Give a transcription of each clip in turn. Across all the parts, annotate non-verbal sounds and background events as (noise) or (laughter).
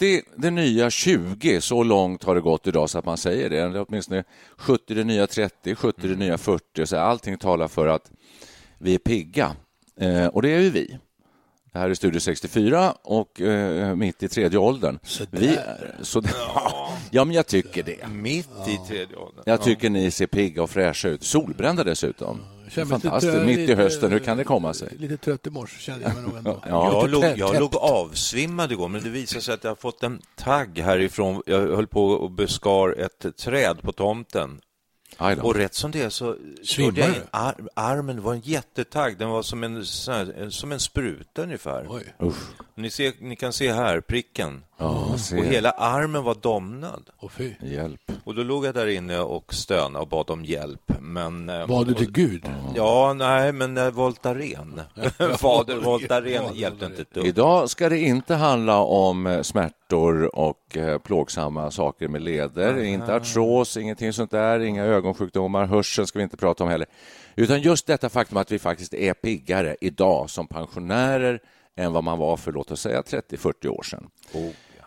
Sjuttio det nya 20, så långt har det gått idag så att man säger det. Eller åtminstone 70 det nya 30, 70 det nya 40. Så allting talar för att vi är pigga. Eh, och det är ju vi. Det här är Studio 64 och eh, mitt i tredje åldern. Så vi, så, (laughs) ja, men jag tycker det. Mitt i tredje åldern. Jag tycker ni ser pigga och fräscha ut. Solbrända dessutom. Fantastiskt. trö- Mitt i lite- hösten, hur kan det komma sig? Lite trött i morse kände jag mig nog ändå. (laughs) Ja. Jag, låg, jag låg avsvimmad igår, men det visade sig att jag har fått en tagg härifrån. Jag höll på och beskar ett träd på tomten. Och rätt som det är så körde jag in ar armen. Det var en jättetagg. Den var som en, som en spruta ungefär. Oj. Usch. Ni, ser, ni kan se här pricken. Ja, Och hela armen var domnad. Och fy. Hjälp. Och då låg jag där inne och stönade och bad om hjälp. Men, eh, Bad du till Gud? Ja, nej, men eh, Voltaren. (laughs) (laughs) Fader Voltaren hjälpte inte ett dugg. Idag ska det inte handla om eh, smärtor och plågsamma saker med leder. Inte artros, ingenting sånt där, inga ögonsjukdomar, hörseln ska vi inte prata om heller. Utan just detta faktum att vi faktiskt är piggare idag som pensionärer än vad man var för, låt oss säga, 30-40 år sedan.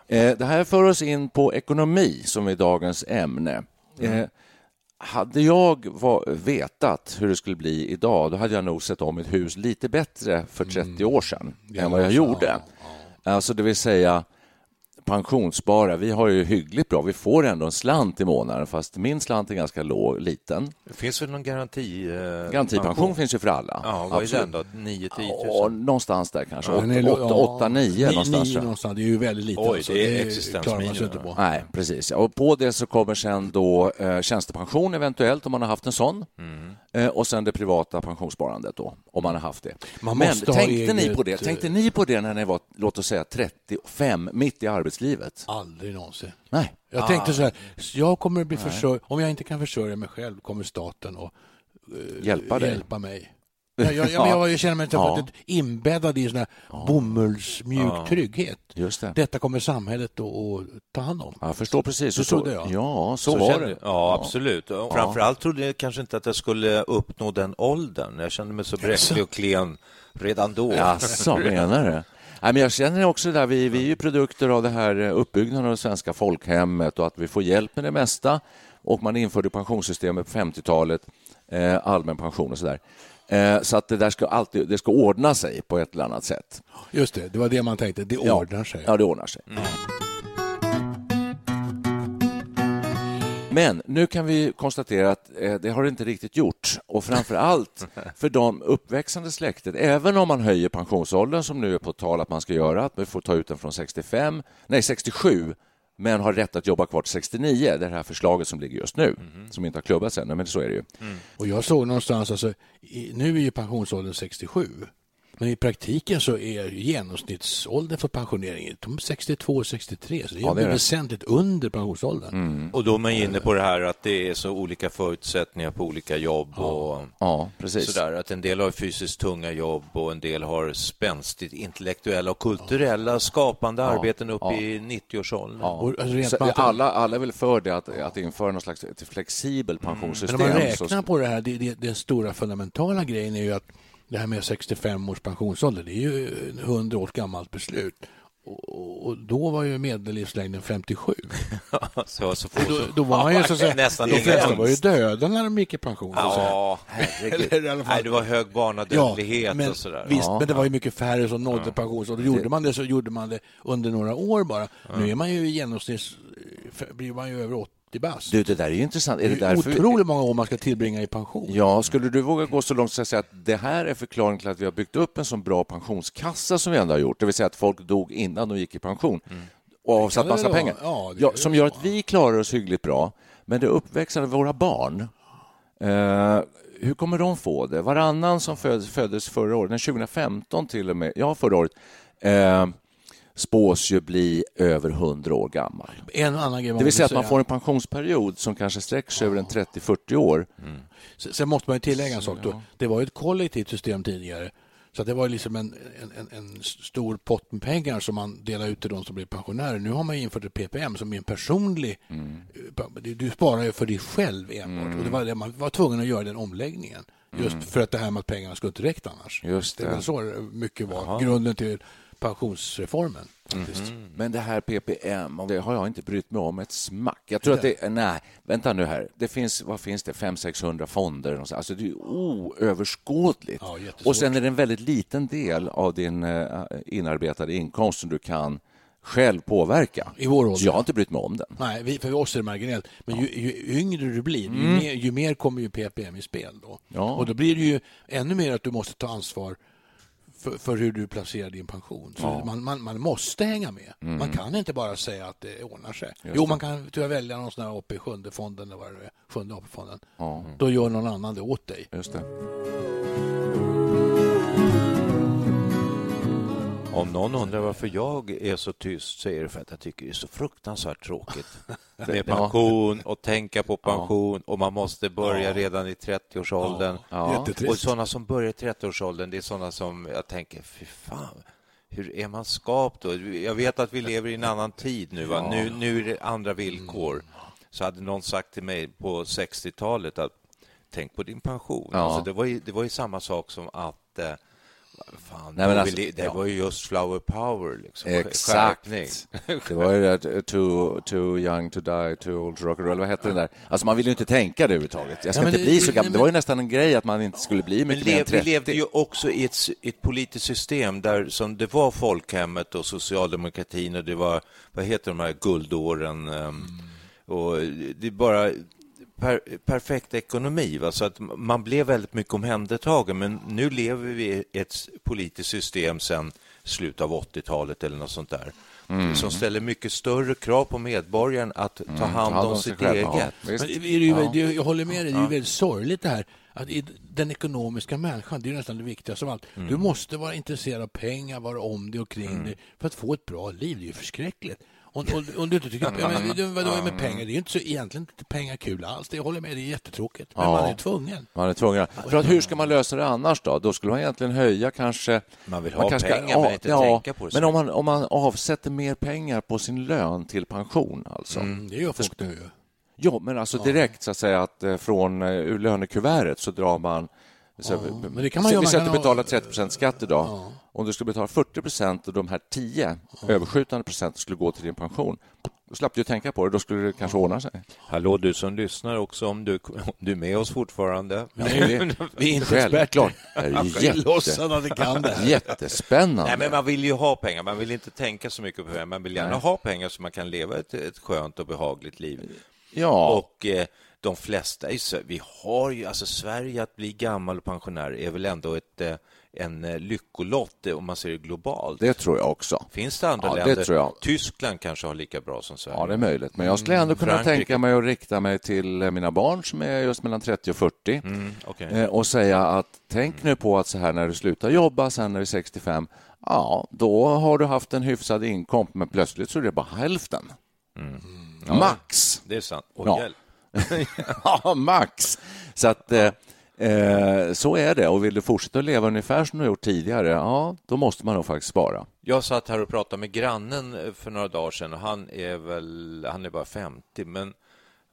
Eh, Det här för oss in på ekonomi, som är dagens ämne. Eh, Hade jag vetat hur det skulle bli idag, då hade jag nog sett om ett hus lite bättre för 30 år sedan än vad jag gjorde. Alltså det vill säga pensionsspara. Vi har ju hyggligt bra. Vi får ändå en slant i månaden, fast min slant är ganska låg, liten. Det finns väl någon garanti? Eh, Garantipension finns ju för alla. Ja, vad är Absolut. den då? 9-10 Ja, 000? någonstans där kanske. Den är lo- ja, 8-9 ni- någonstans. nio tror jag. någonstans. Det är ju väldigt lite. Oj, alltså. det är klarar man existensminimum. sig inte på. Nej, precis. Och på det så kommer sen då eh, tjänstepension eventuellt om man har haft en sån. Mm. Eh, och sen det privata pensionssparandet då, om man har haft det. Man Men tänkte ni eget, på det? eh, Tänkte ni på det när ni var, låt oss säga 35, mitt i arbetslivet? Aldrig någonsin. Nej. Jag tänkte så här, jag kommer att bli försörjd, om jag inte kan försörja mig själv kommer staten att Hjälpa dig? hjälpa mig. Jag, (laughs) jag, jag, jag, jag känner mig Ja. ja. inbäddad i sån här bomullsmjuk trygghet. Just det. Detta kommer samhället att att ta hand om. Jag förstår precis. Så så, trodde jag. Ja, så, Så var kände- det. Ja, absolut. Och Framförallt trodde jag kanske inte att jag skulle uppnå den åldern. Jag kände mig så bräcklig och klen redan då. Jaså, menar du? Nej, men jag känner också det där, vi, vi är ju produkter av det här eh, uppbyggnaden av det svenska folkhemmet och att vi får hjälp med det mesta. Och man införde pensionssystemet på 50-talet, eh, allmän pension och sådär. Eh, så att det där ska alltid det ska ordna sig på ett eller annat sätt. Just det, det var det man tänkte. Det Ja. ordnar sig. Ja, det ordnar sig. Men nu kan vi konstatera att eh, det har det inte riktigt gjort. Och framför allt (laughs) för de uppväxande släktet, även om man höjer pensionsåldern som nu är på tal att man ska göra, att vi får ta ut den från 65, nej 67, men har rätt att jobba kvar till 69. Det är det här förslaget som ligger just nu, som inte har klubbats ännu, men så är det ju. Och jag såg någonstans, alltså, i, nu är ju pensionsåldern 67. Men i praktiken så är genomsnittsåldern för pensionering de är 62 och 63, så det är, Ja, det är det. väsentligt under pensionsåldern. Och då är man inne på det här att det är så olika förutsättningar på olika jobb och Ja, precis. sådär. Att en del har fysiskt tunga jobb och en del har spänstigt intellektuella och kulturella skapande arbeten upp ja. i 90-årsåldern. Ja. Och, alltså, rent Så mat- alla, alla är väl för det, att, att införa någon slags ett flexibelt Men pensionssystem. om man så- räknar på det här, det, det, den stora fundamentala grejen är ju att det här med 65 års pensionsålder, det är ju 100 år gammalt beslut. Och, då var ju medellivslängden 57. (laughs) Så, så får, då, då var man ju så att säga, (laughs) Nästan de flesta var ju döda när de gick i pension. Ja, herregud. Nej, det var hög barnadödlighet men, och sådär. Visst, Ja. men det var ju mycket färre som nådde pension. Och då gjorde man det så gjorde man det under några år bara. Nu är man ju i genomsnitt blir man ju över 90 bast. Du, det där är ju intressant. Är det, det är därför... otroligt många år man ska tillbringa i pension. Ja, skulle du våga gå så långt som att säga att det här är förklaringen till att vi har byggt upp en så bra pensionskassa som vi ändå har gjort, det vill säga att folk dog innan de gick i pension mm. och avsatt massa pengar, ja, ja, som gör att vi klarar oss hyggligt bra, men det uppväxande våra barn eh, hur kommer de få det? Varannan som föd, föddes förra året, 2015 till och med, ja förra året, eh, spås ju bli över 100 år gammal. En annan grej det vill säga att man får en pensionsperiod som kanske sträcker sig över en 30-40 år. Mm. Sen måste man tillägga en sak. Då. Det var ett kollektivt system tidigare. Så det var liksom en, en, en, stor pott med pengar som man delade ut till de som blev pensionärer. Nu har man infört ett PPM som är en personlig... Mm. Du sparar ju för dig själv enbart. Mm. Och det var det man var tvungen att göra den omläggningen. Just mm. för att det här med att pengarna skulle inte räcka annars. Just det. det väl så mycket var Aha. grunden till pensionsreformen. Mm. Men det här PPM, det har jag inte brytt mig om ett smack. Jag tror att det... Nej, vänta nu här. Det finns, vad finns det, 500-600 fonder? Alltså det är oöverskådligt. Ja, och sen är det en väldigt liten del av din uh, inarbetade inkomst som du kan själv påverka. I vår ålder. Så jag har inte brytt mig om den. Nej, för oss är det marginellt. Men ju, ju yngre du blir, mm. ju, mer, ju, mer, kommer ju PPM i spel. Då. Ja. Och då blir det ju ännu mer att du måste ta ansvar för, för, hur du placerar din pension. Så ja. man, man, man, måste hänga med. Mm. Man kan inte bara säga att det ordnar sig. Just jo, man kan tyvärr välja någon sån här AP sjunde fonden eller vad det är, sjunde AP-fonden. Ja. Då gör någon annan det åt dig. Just det. Om någon undrar varför jag är så tyst så är det för att jag tycker det är så fruktansvärt tråkigt (laughs) med pension och tänka på pension och man måste börja redan i 30-årsåldern. Ja. Och sådana som börjar i 30-årsåldern, det är sådana som jag tänker, fy fan, hur är man skapt då? Jag vet att vi lever i en annan tid nu. Va? Nu, nu är det andra villkor. Så hade någon sagt till mig på 60-talet att tänk på din pension. Ja. Alltså det, var ju, det var ju samma sak som att eh, Fan, Nej, men alltså, det ja. var ju just flower power. Liksom. Exakt. det var ju det too, too young to die, too old to rock and roll. Vad hette den där? Alltså man vill ju inte tänka det överhuvudtaget. Jag ska ja, inte det, bli så gammal. Det var ju nästan en grej att man inte skulle bli mycket mer än 30. Vi levde ju också i ett, ett politiskt system där som det var folkhemmet och socialdemokratin och det var, vad heter de här guldåren? Mm. Och det bara per, perfekt ekonomi. Va? Så att man blev väldigt mycket omhändertagen. Men nu lever vi i ett politiskt system sedan slutet av 80-talet eller något sånt där. Mm. som ställer mycket större krav på medborgaren att ta mm. hand om, om sitt själv. eget. Ja, men, det, jag håller med dig, det är väldigt sorgligt det här att den ekonomiska människan, det är nästan det viktigaste av allt. Mm. Du måste vara intresserad av pengar, vara om dig och kring mm. dig för att få ett bra liv. Det är ju förskräckligt. Om, om, du inte tycker att, ja, men, vadå med pengar? Det är ju inte så, egentligen inte pengar kul alls. Det håller med, det är jättetråkigt. Men ja, man är tvungen. Man är tvungen. För att, hur ska man lösa det annars då? Då skulle man egentligen höja kanske... Man vill ha kanske, pengar, men inte ja, tänka på det. Men om man, om man avsätter mer pengar på sin lön till pension alltså. Mm, det gör folk nu Ja, men alltså direkt så att säga att eh, från eh, ur lönekuvertet så drar man så, ja, men det kan man vi säger att du betalar 30 skatt idag. Ja. Om du skulle betala 40 procent och de här 10 ja. överskjutande procent skulle gå till din pension, då slapp du tänka på det. Då skulle det kanske ordna sig. Hallå, du som lyssnar också, om du, om du är med oss fortfarande. Nej, vi, (laughs) vi är inte experter. Är jättespännande. Nej, men man vill ju ha pengar. Man vill inte tänka så mycket på pengar. Man vill gärna Nej. ha pengar så man kan leva ett, ett skönt och behagligt liv. Ja. Och eh, de flesta, vi har ju, alltså Sverige att bli gammal och pensionär är väl ändå ett eh, en eh, lyckolott om man ser det globalt. Det tror jag också. Finns det andra ja, länder? Det tror jag. Tyskland kanske har lika bra som Sverige. Ja, det är möjligt. Men jag skulle ändå kunna Frankrike. tänka mig att rikta mig till eh, mina barn som är just mellan 30 och 40 mm, okay. och säga att tänk mm. nu på att så här när du slutar jobba sen när du är 65, ja, då har du haft en hyfsad inkomst, men plötsligt så är det bara hälften. Mm. Ja, Max. Det är sant. Och ja. hjälp. (laughs) ja, max. Så att eh, eh, så är det. Och vill du fortsätta att leva ungefär som du gjort tidigare, ja, då måste man nog faktiskt spara. Jag satt här och pratade med grannen eh, för några dagar sedan och han är väl, han är bara 50, men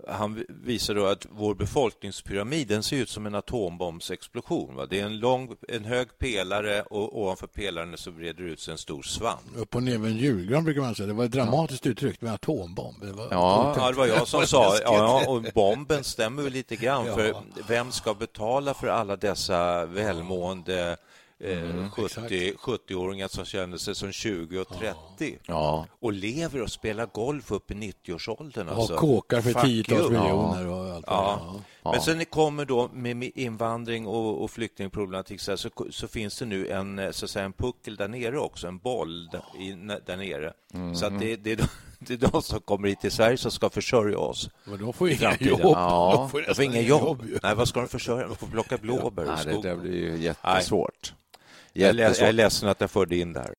han visar då att vår befolkningspyramid den ser ut som en atombombsexplosion. Va? Det är en, lång, en hög pelare och ovanför pelaren så breder ut sig en stor svamp. Upp och ner med en julgran brukar man säga. Det var dramatiskt ja. uttryck med atombomb. Det var ja, ja, det var jag som sa. Ja, och bomben stämmer väl lite grann. För vem ska betala för alla dessa välmående mm, 70, 70-åringar som känner sig som 20 och 30 ja. och lever och spelar golf upp i 90-årsåldern. Alltså. Och kåkar för tiotals miljoner. Och allt ja. ja. Men sen kommer då med invandring och, och flyktingproblematik så, så, så, finns det nu en, så att säga, en puckel där nere också, en boll där, i, där nere. Mm. Så det, det, är de, (laughs) det är de som kommer hit till Sverige som ska försörja oss. Men de får inga jobb. Ja. De får, de får inga jobb. jobb. Nej, vad ska de försörja? De får plocka blåbär ja. Nej, det, det blir ju jättesvårt. Jag är ledsen att jag förde in det här.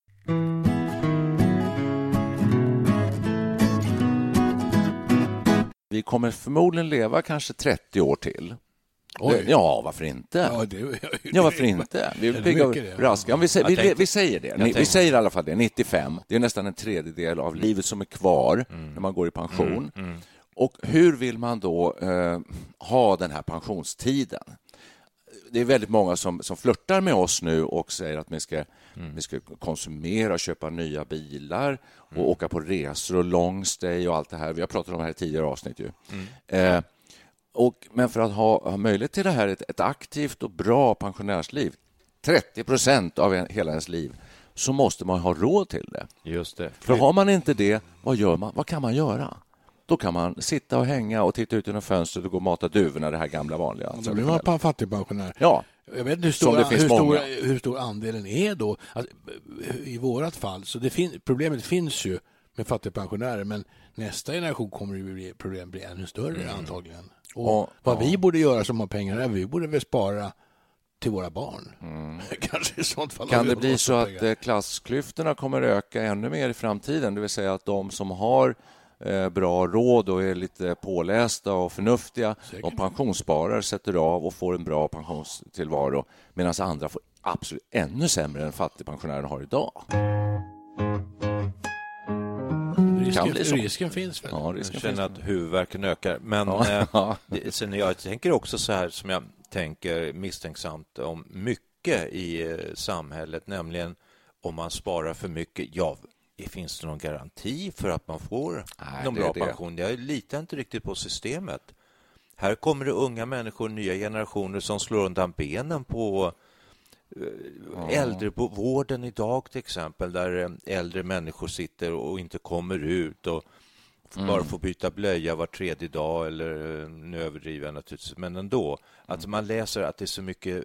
Vi kommer förmodligen leva kanske 30 år till. Oj. Ja, varför inte? Ja, det, (laughs) ja varför inte? Vi är pigga raska. Vi, säger, vi, vi, säger det. Vi, vi säger i alla fall det. 95. Det är nästan en tredjedel av livet som är kvar mm. när man går i pension. Mm. Mm. Och hur vill man då eh, ha den här pensionstiden? Det är väldigt många som, som flörtar med oss nu och säger att vi ska, mm. vi ska konsumera, köpa nya bilar och mm. åka på resor och long stay och allt det här. Vi har pratat om det här i tidigare avsnitt. Ju. Mm. Eh, och, men för att ha, ha möjlighet till det här, ett, ett aktivt och bra pensionärsliv 30 procent av en, hela ens liv så måste man ha råd till det. Just det. För har man inte det, vad gör man? Vad kan man göra? Då kan man sitta och hänga och titta ut genom fönstret och gå och mata duvorna, det här gamla vanliga. Då blir man fattigpensionär. Ja. Jag vet inte hur stor, hur stor, hur stor andelen är då. Alltså, I vårt fall, så det fin problemet finns ju med fattigpensionärer men nästa generation kommer ju problem bli ännu större mm. antagligen. Och, och vad ja. vi borde göra som har pengar är vi borde väl spara till våra barn. Mm. (laughs) Kanske i sånt fall kan det bli så att pengar. Eh, klassklyftorna kommer öka ännu mer i framtiden? Det vill säga att de som har bra råd och är lite pålästa och förnuftiga. Säkert. De pensionssparar, sätter av och får en bra pensionstillvaro medan andra får absolut ännu sämre än fattigpensionären har idag. Risken, risken finns väl? Ja, risken jag känner att huvudvärken ökar. Men ja. eh, sen jag tänker också så här som jag tänker misstänksamt om mycket i eh, samhället, nämligen om man sparar för mycket. Ja, finns det någon garanti för att man får Nej, någon bra pension? Jag litar inte riktigt på systemet. Här kommer det unga människor, nya generationer som slår undan benen på eh, äldrevården idag till exempel, där eh, äldre människor sitter och inte kommer ut och mm. bara får byta blöja var tredje dag eller eh, nu överdriver jag naturligtvis, men ändå. Att man läser att det är så mycket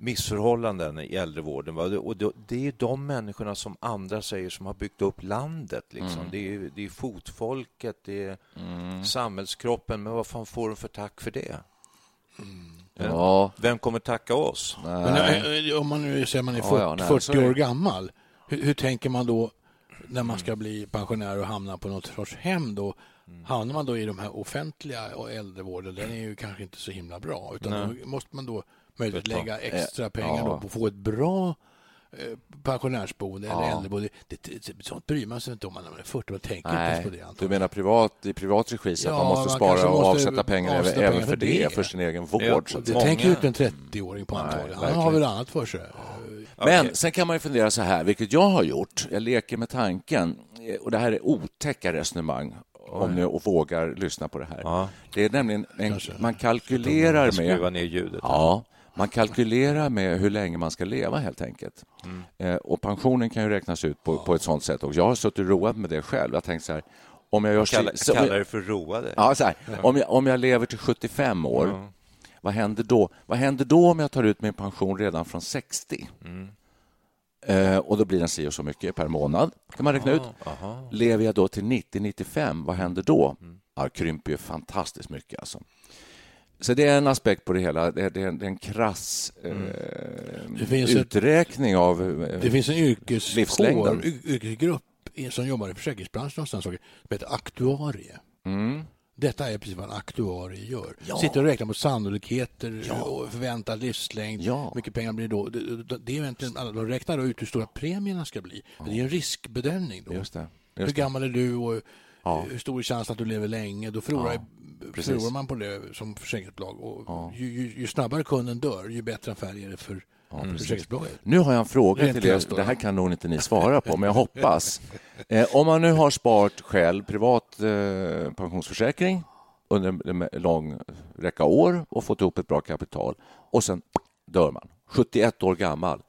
missförhållanden i äldrevården. Och det är de människorna som andra säger som har byggt upp landet. Liksom. Mm. Det, är, det är fotfolket, det är mm. samhällskroppen. Men vad fan får de för tack för det? Mm. Ja. Vem kommer tacka oss? Men, eh, om man nu säger man är 40, ja, ja, 40 år gammal, hur, hur, tänker man då när man ska bli pensionär och hamna på något sorts hem? Då? Mm. Hamnar man då i de här offentliga och äldrevården, den är ju kanske inte så himla bra. Utan då måste man då möjlighet att lägga extra eh, pengar ja. på att få ett bra eh, pensionärsboende ja. eller äldreboende. Det, det, sånt bryr man sig inte om när man är 40. Man tänker Nej, inte på det. Antagligen. Du menar privat, i privat regi så ja, att man måste spara man och måste avsätta pengar avsätta även för det, det, för sin egen vård. Ja, så det många... tänker inte en 30-åring på antagligen. Han har väl annat för sig. Men okay. sen kan man ju fundera så här, vilket jag har gjort. Jag leker med tanken, och det här är otäcka resonemang om ni vågar lyssna på det här. Ja. Det är nämligen en, man kalkylerar med... Skruva ner ljudet. Ja, man kalkylerar med hur länge man ska leva, helt enkelt. Mm. Eh, och pensionen kan ju räknas ut på, på ett sånt sätt. Och jag har suttit och roat med det själv. Jag tänkt så här, om jag gör Kalla, så, kallar det för roade? Ja, så här, om, jag, om jag lever till 75 år, mm. vad, händer då? vad händer då om jag tar ut min pension redan från 60? Mm. Eh, och då blir den si och så mycket per månad, kan man räkna aha, ut. Aha. Lever jag då till 90-95, vad händer då? Mm. Ja, krymper ju fantastiskt mycket. Alltså. Så det är en aspekt på det hela. Det är, det är en, krass mm. eh, uträkning ett, av eh, Det finns en yrkeskår, yrkesgrupp som jobbar i försäkringsbranschen någonstans som heter aktuarie. Mm. Detta är precis vad en aktuarie gör. Ja. Sitter och räknar på sannolikheter ja. och förväntad livslängd. Ja. mycket pengar blir då. Det, det är egentligen, de räknar ut hur stora premierna ska bli. Ja. Det är en riskbedömning. Då. Just det. Just hur gammal är du och ja. hur stor är chansen att du lever länge? Då förlorar ja förlorar man på det som försäkringsbolag. Och ja. ju, ju, ju, snabbare kunden dör, ju bättre affär är det för ja, försäkringsbolaget. Nu har jag en fråga till er. Det här kan nog inte ni svara på, men jag hoppas. (laughs) Eh, om man nu har sparat själv privat eh, pensionsförsäkring under en lång räcka år och fått ihop ett bra kapital och sen dör man, 71 år gammal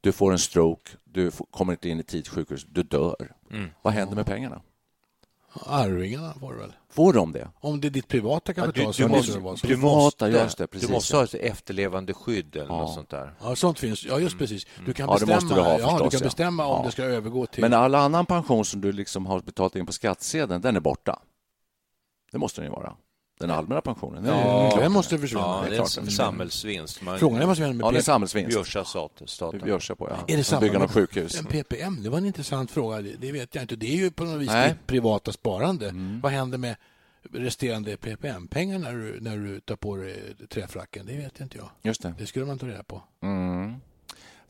du får en stroke, du kommer inte in i tidssjukhus, du dör. Mm. Vad händer med pengarna? Arvingarna får du väl? Får de det? Om det är ditt privata kapital ja, du, du, måste, det vara så. Du måste, just det, precis, du måste ha ett efterlevande skydd eller ja. något sånt där. Ja, sånt finns. Ja, just precis. Du kan bestämma, ja, du ha, ja, du kan bestämma om det ska övergå till... Men all annan pension som du liksom har betalat in på skattsedeln, den är borta. Det måste den ju vara. Den allmänna pensionen. Ja, den måste försvinna. Ja, det är en samhällsvinst. Man, Frågan är vad som händer med ja, det är samhällsvinst. Björsa staten. Björsa på, ja. Är det samma Bygga något sjukhus. En PPM, det var en intressant fråga. Det vet jag inte. Det är ju på något vis ditt privata sparande. Mm. Vad händer med resterande PPM-pengar när du, när du tar på dig träfracken? Det vet inte jag. Just det. Det skulle man ta reda på. Mm.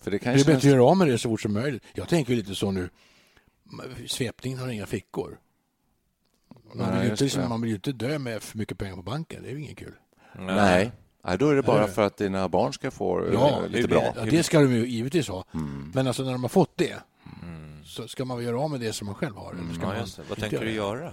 För det är bättre att göra av med det så fort som möjligt. Jag tänker lite så nu. Svepningen har inga fickor. Man vill, Nej, inte, man vill ju inte dö med för mycket pengar på banken. Det är ju inget kul. Nej. Nej, då är det bara för att dina barn ska få ja, lite bra. Ja, det ska de ju givetvis ha. Mm. Men alltså när de har fått det mm. så ska man väl göra av med det som man själv har. Mm. Ja, Vad tänker du göra?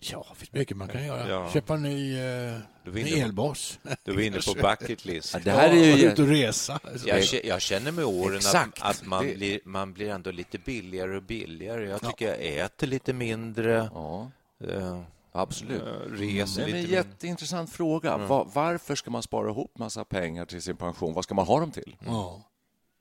Ja, det finns mycket man kan göra. Ja. Köpa en ny, uh, ny elbas. Du är inne på bucket list. (laughs) Ja, det här är ju... ut och resa. Jag, jag, känner med åren att, att, man, det... blir, man blir ändå lite billigare och billigare. Jag tycker ja. jag äter lite mindre. Ja. Uh, Absolut. Reser det är en jätteintressant fråga. Mm. Var, varför ska man spara ihop massa pengar till sin pension? Vad ska man ha dem till? Mm.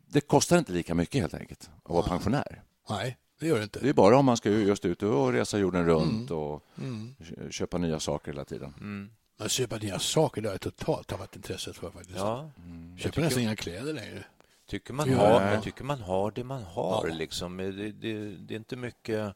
Det kostar inte lika mycket helt enkelt att vara pensionär. Nej, det gör det inte. Det är bara om man ska just ut och resa jorden runt mm. och mm. köpa nya saker hela tiden. Mm. Att köpa nya saker, det har jag totalt tappat intresset för faktiskt. Ja. Mm. Köper nästan inga kläder längre. Tycker man, har, jag tycker man har det man har. Ja. Liksom. Det, det, det är inte mycket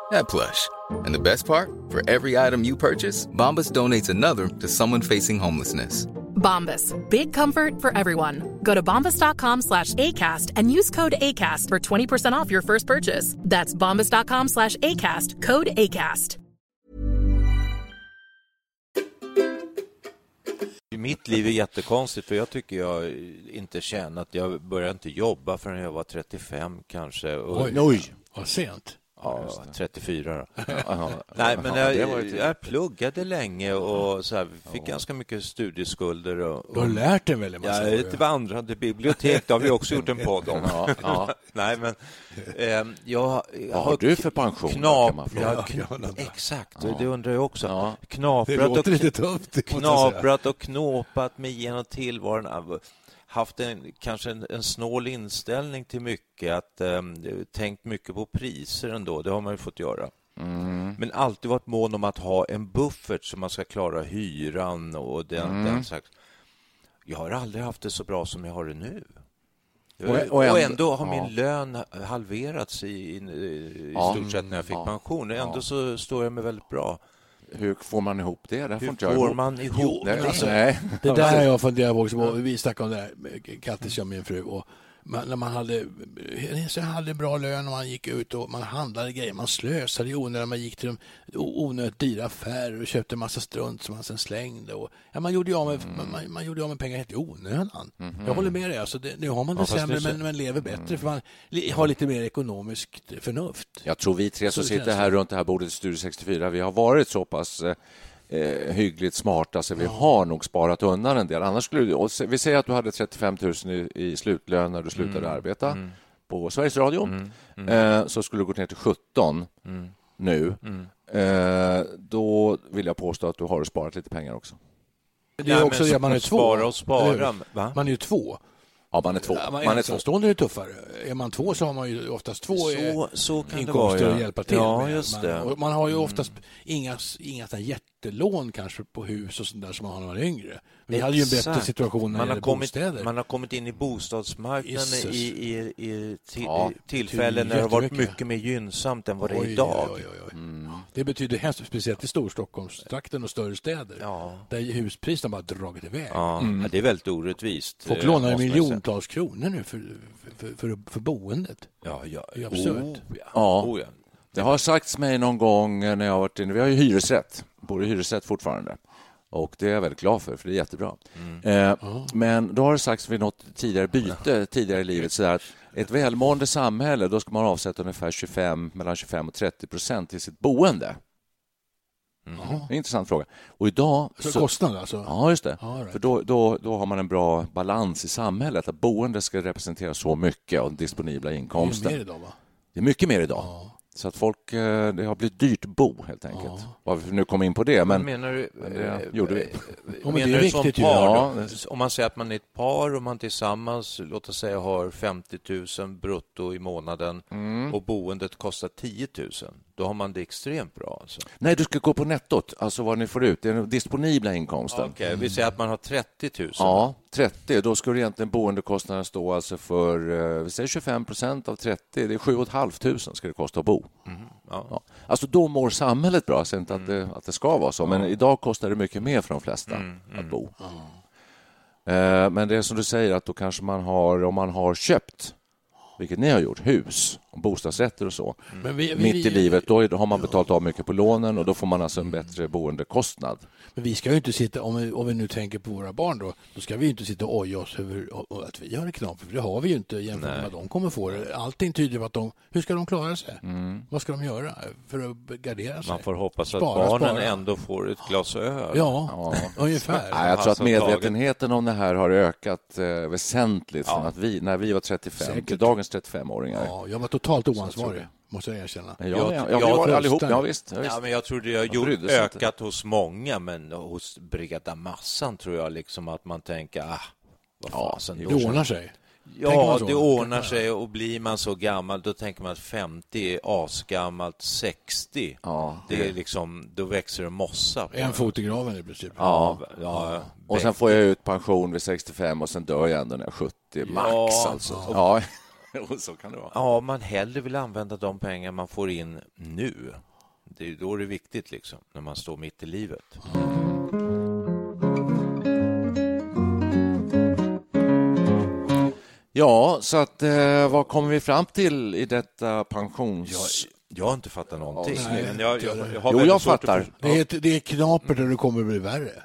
that plush. And the best part, for every item you purchase, Bombas donates another to someone facing homelessness. Bombas, big comfort for everyone. Go to bombas.com slash ACAST and use code ACAST for 20% off your first purchase. That's bombas.com slash ACAST, code ACAST. Mitt liv är jättekonstigt för jag tycker jag inte känner att jag började inte jobba förrän jag var 35 kanske. Oj, oj, vad sent. Ja, 34 Nej, men jag, jag pluggade länge och så här, fick ganska mycket studieskulder. Och, du har lärt dig väldigt mycket. Ja, ett vandrande bibliotek, det har vi också gjort en podd om. Ja, ja. (laughs) Nej, men eh, jag, Vad har du för pension? Knap, ja, kn exakt, ja. det undrar jag också. Ja. Knaprat, och, lite tufft, knaprat och knåpat mig genom tillvaron haft en, kanske en, en snål inställning till mycket, att eh, tänkt mycket på priser ändå, det har man ju fått göra. Mm. Men alltid varit mån om att ha en buffert så man ska klara hyran och den, mm. den slags. Jag har aldrig haft det så bra som jag har det nu. Och, och, ändå, och ändå har min lön halverats i, i, i ja, stort sett när jag fick ja, pension. Ändå ja. så står jag mig väldigt bra. Hur får man ihop det? Det Hur får ihop. man ihop jo, det? Alltså, nej. Det där har jag funderat på också. Vi snackade om det här, Kattis och min fru. Och man, när man hade, så hade bra lön och man gick ut och man handlade grejer. Man slösade i onödan. Man gick till de onödigt dyra affärer och köpte en massa strunt som man sen slängde. Och, ja, man, gjorde av med, mm. man, man, gjorde av med pengar helt i onödan. Mm -hmm. Jag håller med dig. Alltså det, nu har man det ja, sämre det... men man lever bättre mm. för man har lite mer ekonomiskt förnuft. Jag tror vi tre som sitter här runt det här bordet i Studio 64, vi har varit så pass eh, hyggligt smarta så vi har nog sparat undan en del. Annars skulle du, vi säger att du hade 35 000 i, i slutlön när du slutade mm. arbeta mm. på Sveriges Radio. Mm. mm. Eh, så skulle du gå ner till 17 mm. nu. Mm. Eh, då vill jag påstå att du har sparat lite pengar också. Det är Nej, också det, man är två. Spara och spara. Man är ju två. Ja, man är två. Ja, man, man är ensamstående är tuffare. Är man två så har man ju oftast två så, så kan inkomster det vara, ja. att hjälpa till ja, med. Just det. Man, man har ju oftast mm. inga, inga jättelån kanske på hus och sånt där som man har när man är yngre. Vi Exakt. hade ju en bättre situation när man har kommit, bostäder. Man har kommit in i bostadsmarknaden i, i, i till, ja, tillfällen när det har varit mycket mer gynnsamt än vad det är idag. Oj, oj, oj. Mm. Det betyder hemskt, speciellt i Storstockholmstrakten och större städer ja. där huspriserna bara dragit iväg. Ja. Mm. ja det är väldigt orättvist. Folk lånar miljontals kronor nu för, för, för, för boendet. Ja, ja. Det är absurt. Oh, ja. Oh, ja. Det har sagts mig någon gång när jag varit inne... Vi har ju hyresrätt, bor i hyresrätt fortfarande. Och Det är jag väldigt glad för, för det är jättebra. Mm. Eh, mm. Men då har det sagts vid något tidigare byte tidigare i livet så att ett välmående samhälle då ska man avsätta ungefär 25, mellan 25 och 30 procent till sitt boende. Mm. Det är en intressant fråga. Och idag... Så, kostnad alltså? Ja, just det. right. För då, då, då har man en bra balans i samhället. Att boende ska representera så mycket av den disponibla inkomsten. Det är mer idag, va? Det är mycket mer idag. Ja. Så att folk, eh, det har blivit dyrt bo helt enkelt. Ja. Varför vi nu kom in på det. Men, men menar du, men det eh, gjorde vi. Menar det är viktigt som par, ja. Om man säger att man är ett par och man tillsammans, låt oss säga har 50 000 brutto i månaden mm. och boendet kostar 10 000 då har man det extremt bra. Alltså. Nej, du ska gå på nettot, alltså vad ni får ut, den disponibla inkomsten. Okej, okay, vi säger att man har 30 000. Ja, 30. Då skulle egentligen boendekostnaden stå alltså för, eh, vi säger 25 procent av 30, det är 7 500 ska det kosta att bo. Mm, ja. Ja. Alltså då mår samhället bra, jag säger inte mm. att, det, att det ska vara så, men idag kostar det mycket mer för de flesta mm, att mm. bo. Eh, men det är som du säger, att då kanske man har, om man har köpt vilket ni har gjort, hus bostadsrätter och så. Mm. Vi, vi, Mitt i livet, då har man betalat av mycket på lånen och då får man alltså en bättre boendekostnad. Men vi ska ju inte sitta, om vi, om vi nu tänker på våra barn då, då ska vi inte sitta och oja oss över att vi har det knapert, för det har vi ju inte jämfört med vad de kommer få det. Allting tyder på att de, hur ska de klara sig? Mm. Vad ska de göra för att gardera sig? Man får hoppas spara, att barnen spara. ändå får ett glas öl. Ja, ja. (laughs) ungefär. Ja, jag tror att medvetenheten om det här har ökat eh, väsentligt ja. från att vi, när vi var 35 Säkert. till dagens 35-åringar. Ja, jag var totalt oansvarig måste jag erkänna. Ja, jag, jag, jag, jag var allihop. Ja, visst, ja, men jag tror det har gjort, ökat inte. hos många, men hos breda massan tror jag liksom att man tänker, ah, vad fasen. Ja, det ordnar sig. Ja, det ordnar sig och blir man så gammal då tänker man att 50 är asgammalt, 60 ja, det är liksom, då växer det mossa. En fot i graven i princip. Ja, ja, och sen får jag ut pension vid 65 och sen dör jag ändå när jag är 70 max ja, alltså. Ja. (laughs) så kan det vara. Ja, man hellre vill använda de pengar man får in nu. Det är då det är viktigt, liksom, när man står mitt i livet. Ja, så att eh, vad kommer vi fram till i detta pensions... Jag, jag har inte fattat någonting. Nej, jag, jag, jag har jo, jag fattar. Att... Det är, det är knapert och det kommer bli värre.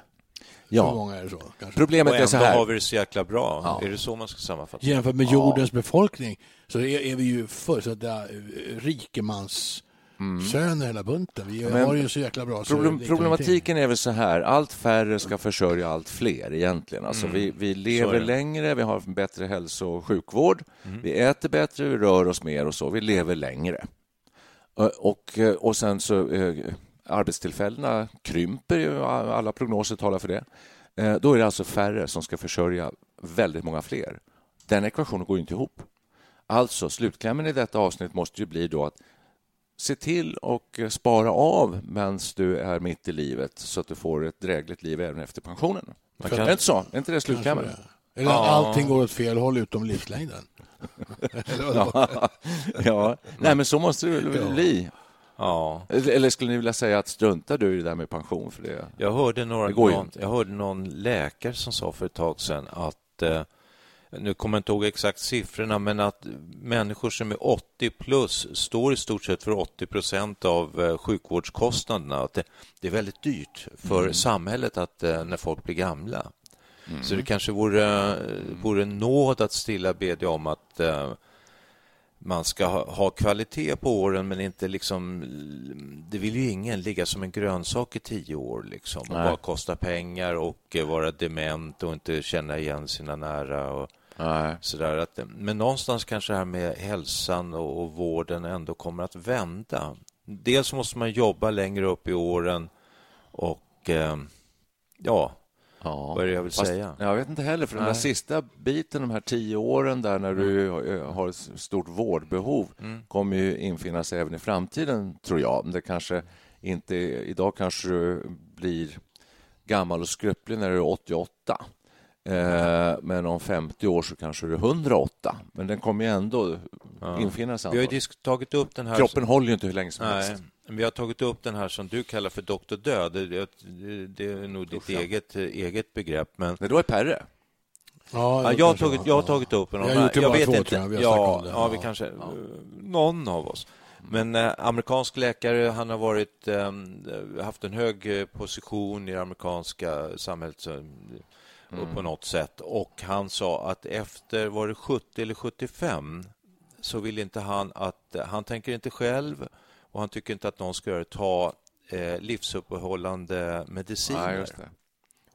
Ja. många är det så, Problemet är så här. har vi det så jäkla bra. Ja. Är det så man ska sammanfatta Jämfört med jordens ja. befolkning så är, är vi ju fullständiga eh, rikemans mm. söner hela bunten. Vi Men har ju så jäkla bra. Problem, problematiken är väl så här, allt färre ska försörja allt fler egentligen. Alltså mm. vi, vi lever längre, vi har bättre hälso och sjukvård, mm. vi äter bättre, vi rör oss mer och så. Vi lever längre. Och, och sen så eh, arbetstillfällena krymper ju, alla prognoser talar för det. Eh, då är det alltså färre som ska försörja väldigt många fler. Den ekvationen går inte ihop. Alltså, slutklämmen i detta avsnitt måste ju bli då att se till och spara av medan du är mitt i livet så att du får ett drägligt liv även efter pensionen. Man kan... Är inte så? Är inte det slutklämmen? Eller ja. allting går åt fel håll utom livslängden. (laughs) ja. ja, nej men så måste det väl bli. Ja. Eller skulle ni vilja säga att struntar du i det där med pension? För det, jag, hörde några, det någon, jag hörde någon läkare som sa för ett tag sedan att eh, nu kommer jag inte ihåg exakt siffrorna, men att människor som är 80 plus står i stort sett för 80 procent av eh, sjukvårdskostnaderna. Att det, det är väldigt dyrt för mm. samhället att eh, när folk blir gamla. Mm. Så det kanske vore, vore nåd att stilla bedja om att man ska ha, ha, kvalitet på åren men inte liksom... Det vill ju ingen ligga som en grönsak i tio år liksom, och bara kosta pengar och uh, vara dement och inte känna igen sina nära. Och, Sådär att, men någonstans kanske det här med hälsan och, och vården ändå kommer att vända. Dels måste man jobba längre upp i åren och uh, ja, Ja, Vad är det jag vill fast, säga? Jag vet inte heller, för den där sista biten, de här tio åren där när du mm. har ett stort vårdbehov mm. kommer ju infinna sig även i framtiden, tror jag. Det kanske inte... Idag kanske du blir gammal och skröplig när du är 88. Eh, men om 50 år så kanske du är 108. Men den kommer ju ändå ja. infinna sig. Vi har ju tagit upp den här... Kroppen håller ju inte hur länge som Nej. helst. Vi har tagit upp den här som du kallar för doktor död. Det, det, det är nog ditt eget, eget begrepp. Men... Det då är Perre. Ja, ja, jag, har tagit, jag har tagit upp en. Jag, jag vet två, inte. Jag. Vi ja, ja, vi kanske... Ja. Någon av oss. Men eh, amerikansk läkare, han har varit, eh, haft en hög eh, position i det amerikanska samhället eh, mm. på något sätt. Och han sa att efter, var det 70 eller 75, så vill inte han att... Han tänker inte själv och han tycker inte att någon ska ta eh, livsuppehållande mediciner. Ja,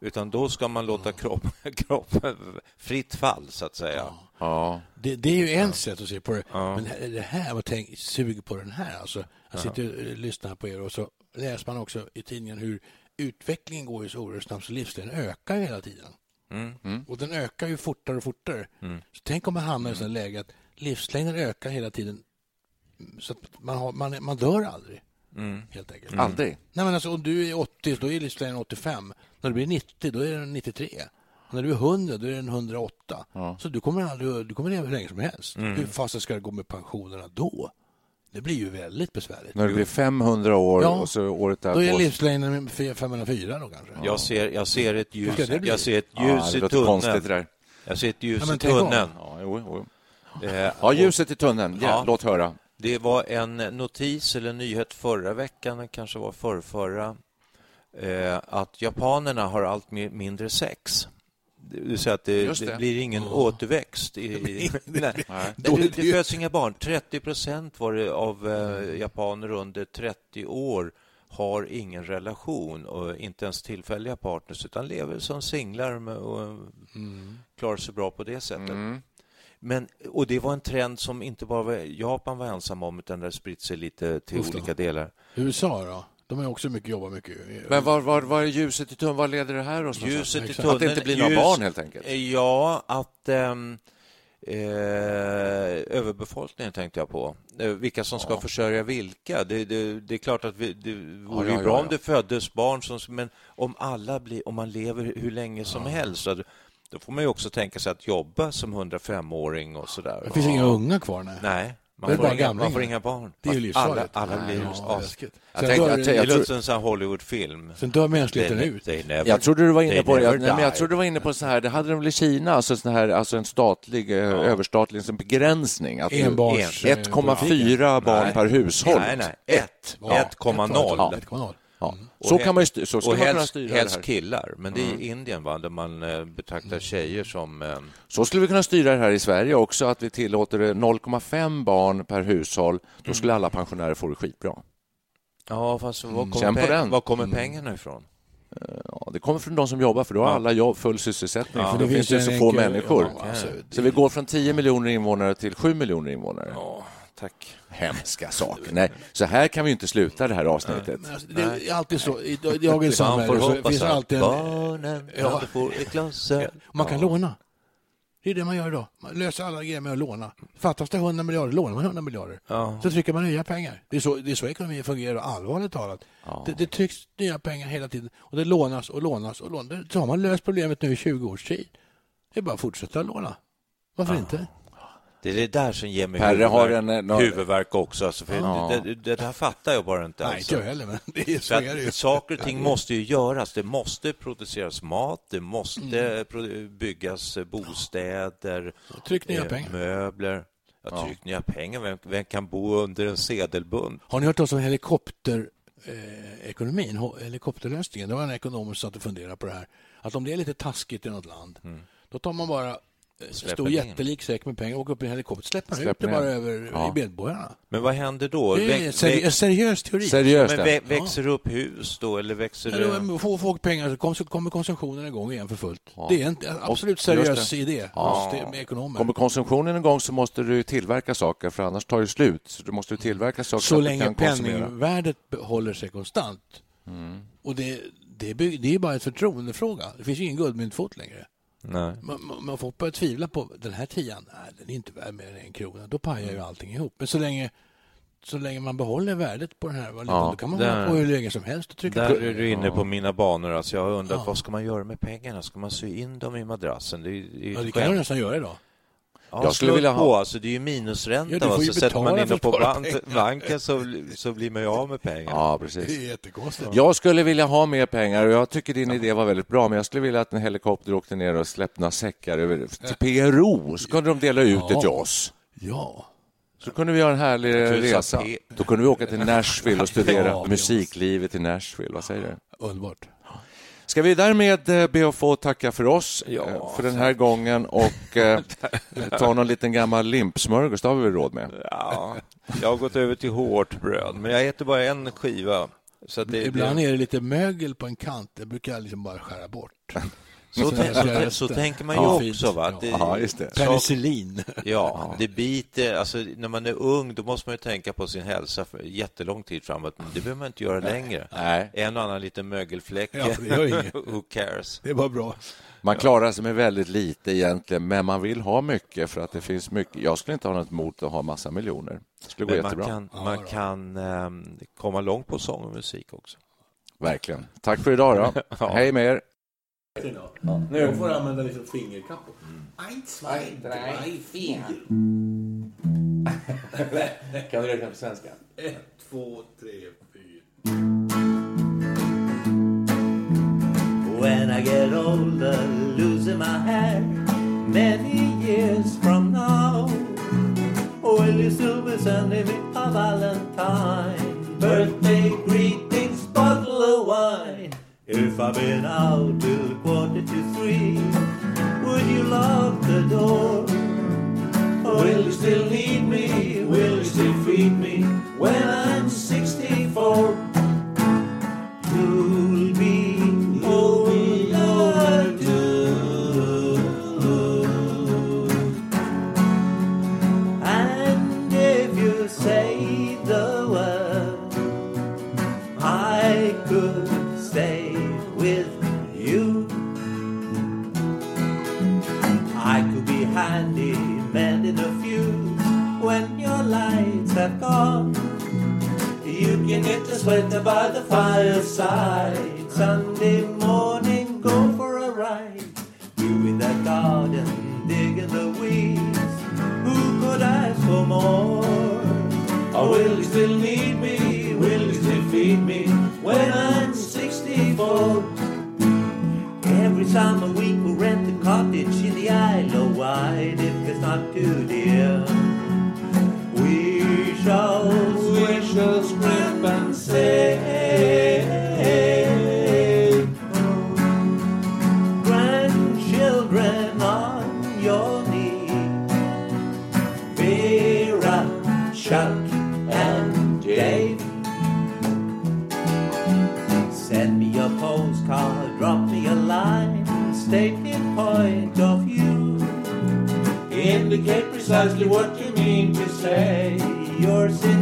utan då ska man låta kroppen, (laughs) kroppen fritt fall, så att säga. Ja. ja. Det, det, är ju en ja. sätt att se på det. Ja. Men det här, vad tänk, sug på den här. Alltså, jag sitter och lyssnar på er och så läser man också i tidningen hur utvecklingen går ju så oerhört snabbt så livslängden ökar hela tiden. Mm. Mm. Och den ökar ju fortare och fortare. Mm. Så tänk om man hamnar i ett sådant läge att livslängden ökar hela tiden så man, har, man, man dör aldrig. Mm. Helt enkelt. Mm. Aldrig? Nej, men alltså, om du är 80, då är livslängden 85. När du blir 90, då är den 93. Och när du är 100, då är den 108. Ja. Så du kommer, aldrig, du kommer leva hur länge som helst. Mm. Hur fasen ska det gå med pensionerna då? Det blir ju väldigt besvärligt. När du blir 500 år ja. och så året därpå... Då är livslängden 504 då kanske. Jag, ser, jag ser ett ljus, jag ser ett ljus ja, i tunneln. Jag ser ett ljus ja, i tunneln. Ja, jo, jo. Eh, ja, ljuset i tunneln. Ja, Låt höra. Det var en notis eller nyhet förra veckan, kanske var förrförra, eh, att japanerna har allt mindre sex. Det vill säga att det, det. det blir ingen oh. återväxt. I, (laughs) i, nej. nej. Det, det föds inga barn. 30 procent var det av eh, japaner under 30 år har ingen relation och inte ens tillfälliga partners utan lever som singlar och mm. klarar sig bra på det sättet. Mm. Men, och det var en trend som inte bara Japan var ensam om, utan det spritt sig lite till Ufta. olika delar. USA då? De har också mycket jobbat mycket. Men var, var, var är ljuset i tunneln? Vad leder det här oss Ljuset i tunneln. Att det inte blir några ljus, barn helt enkelt? Ja, att ähm, eh, överbefolkningen tänkte jag på. Eh, vilka som ska ja. försörja vilka. Det, det, det, är klart att vi, det vore ja, ja, bra om det föddes barn, som, men om alla blir, om man lever hur länge som helst. Då får man ju också tänka sig att jobba som 105-åring och sådär. Det finns ja. inga unga kvar? Nej. nej. Man, får inga, man får inga barn. Det är ju livsfarligt. Alla, alla blir ja, läskigt. Jag tänkte, jag, jag, jag, det låter en Hollywoodfilm. Sen dör mänskligheten ut. Never, jag trodde du var inne på det. men jag trodde du var inne på så här, det hade de väl i Kina, alltså, sån här, alltså en statlig, eh, ja. överstatlig liksom begränsning. 1,4 barn nej. per hushåll. Nej, nej. 1,0. Ja. Mm. Så, kan man ju, så ska och man helst, styra helst det här. killar, men det är mm. i Indien va, där man eh, betraktar mm. tjejer som... Eh... Så skulle vi kunna styra det här i Sverige också, att vi tillåter 0,5 barn per hushåll. Då mm. skulle alla pensionärer få det skitbra. Ja, fast var kommer, peng var kommer pengarna ifrån? Eh, ja, det kommer från de som jobbar, för då har ja. alla jobb, full sysselsättning. Ja. För det, det finns ju så få enkel... människor. Ja, alltså, så vi går från 10 miljoner invånare till 7 miljoner invånare. Ja, tack hemska saker. Nej, så här kan vi inte sluta det här avsnittet. Alltså, det är alltid så. I dagens samhälle så finns alltid en... Barnen ja. får ett glas Man kan låna. Det är det man gör idag. Man löser alla grejer med att låna. Fattas det 100 miljarder, lånar man 100 miljarder. Ja. Så trycker man nya pengar. Det är så, det är så ekonomin fungerar, allvarligt talat. Ja. Det, det trycks nya pengar hela tiden och det lånas och lånas och lånas. Så har man löst problemet nu i 20 års tid. Det är bara att fortsätta låna. Varför ja. inte? Det är det där som ger mig Perre huvudvärk, har en, eh, nå- huvudvärk också. Alltså, för Ja. det, det, det här fattar jag bara inte. Nej, Alltså. inte jag heller, men (laughs) det är, så är det ju. saker och ting måste ju göras. Det måste produceras mat, det måste Mm. byggas bostäder, Tryck nya eh, pengar. möbler. Ja, tryck nya pengar. Vem, vem kan bo under en sedelbunt? Har ni hört talas om helikopterekonomin, eh, ekonomin, helikopterlösningen? Det var en ekonom som satt och funderade på det här. Att om det är lite taskigt i något land, då tar man bara stor in. jättelik säck med pengar, åker upp i en helikopter, släpper ut det bara över Ja. i medborgarna. Men vad händer då? Det är en seri- en seriös teori. Seriöst. men det. vä- växer upp hus då, eller växer Ja, det... Får folk pengar så kom- så kommer konsumtionen igång igen för fullt. Ja. Det är en en absolut seriös det. idé Ja. det- med ekonomer. Kommer konsumtionen igång så måste du tillverka saker, för annars tar det slut. Så du måste tillverka saker så länge penningvärdet håller sig konstant. Mm. Och det, det, det är bara ett förtroendefråga. Det finns ingen guldmyntfot längre. Nej. Man, man, man får börja tvivla på den här tian. Nej, den är inte värd mer än en krona. Då pajar ju allting ihop. Men så länge, så länge man behåller värdet på den här valutan, Ja, då kan man där- hålla på hur länge som helst och trycka Där på. är du inne på mina banor. Alltså jag har undrat, Ja. vad ska man göra med pengarna? Ska man sy in dem i madrassen? Det är, det är ju Ja, det kan skämt. nästan göra idag. Ja, Jag skulle vilja på. ha- Alltså, det är ju minusränta. Ja, ju så sätter man in dem på bank, banken så, så blir man ju av med pengar. Ja, Det precis. är jättekonstigt. Jag skulle vilja ha mer pengar och jag tycker din idé var väldigt bra, men jag skulle vilja att en helikopter åkte ner och släppte några säckar över till PRO, så kunde de dela ut det till oss. Ja. Så kunde vi göra en härlig resa. Då kunde vi åka till (laughs) Nashville och studera Ja, musiklivet i Nashville. Vad säger du? Underbart. Ska vi därmed eh, be att få tacka för oss Ja, eh, för den här gången och (laughs) eh, ta någon liten gammal limpsmörgås, det har vi väl råd med? Ja, jag har gått över till hårt bröd, men jag äter bara en skiva. Det, Ibland det, är det lite mögel på en kant. Det brukar jag liksom bara skära bort. (laughs) så, Så så, tänker man Ja, ju fint. också. Va? Att det, Ja, just det. Penicillin. Ja, det biter. Alltså, när man är ung då måste man ju tänka på sin hälsa för jättelång tid framåt. Men det behöver man inte göra längre. Nej. En och annan liten mögelfläck. Ja, det gör inget. (laughs) Who cares? Det var bra. Man klarar sig med väldigt lite egentligen, men man vill ha mycket för att det finns mycket. Jag skulle inte ha något emot att ha massa miljoner. Det skulle gå Men man jättebra. kan, man kan ehm, komma långt på sång och musik också. Verkligen. Tack för idag då. (laughs) Hej med er. Nu får du använda liksom fingerkappor. (laughs) Kan du räkna på svenska? Ett, två, tre, fyra. When I get older, losing my hair many years from now, will you still be sending me a Valentine? Birthday wine. If I've been out till quarter to three, would you lock the door? Or Will you still need me? Will you still feed me when I'm 64? Sweater by the fireside. Sunday morning, go for a ride. You in that garden, digging the weeds. Who could ask for more? Or will you still need me? Will you still feed me when I'm 64? Every summer week we rent a cottage in the Isle of Wight if it's not too dear. Precisely what you mean to say. You're sincerely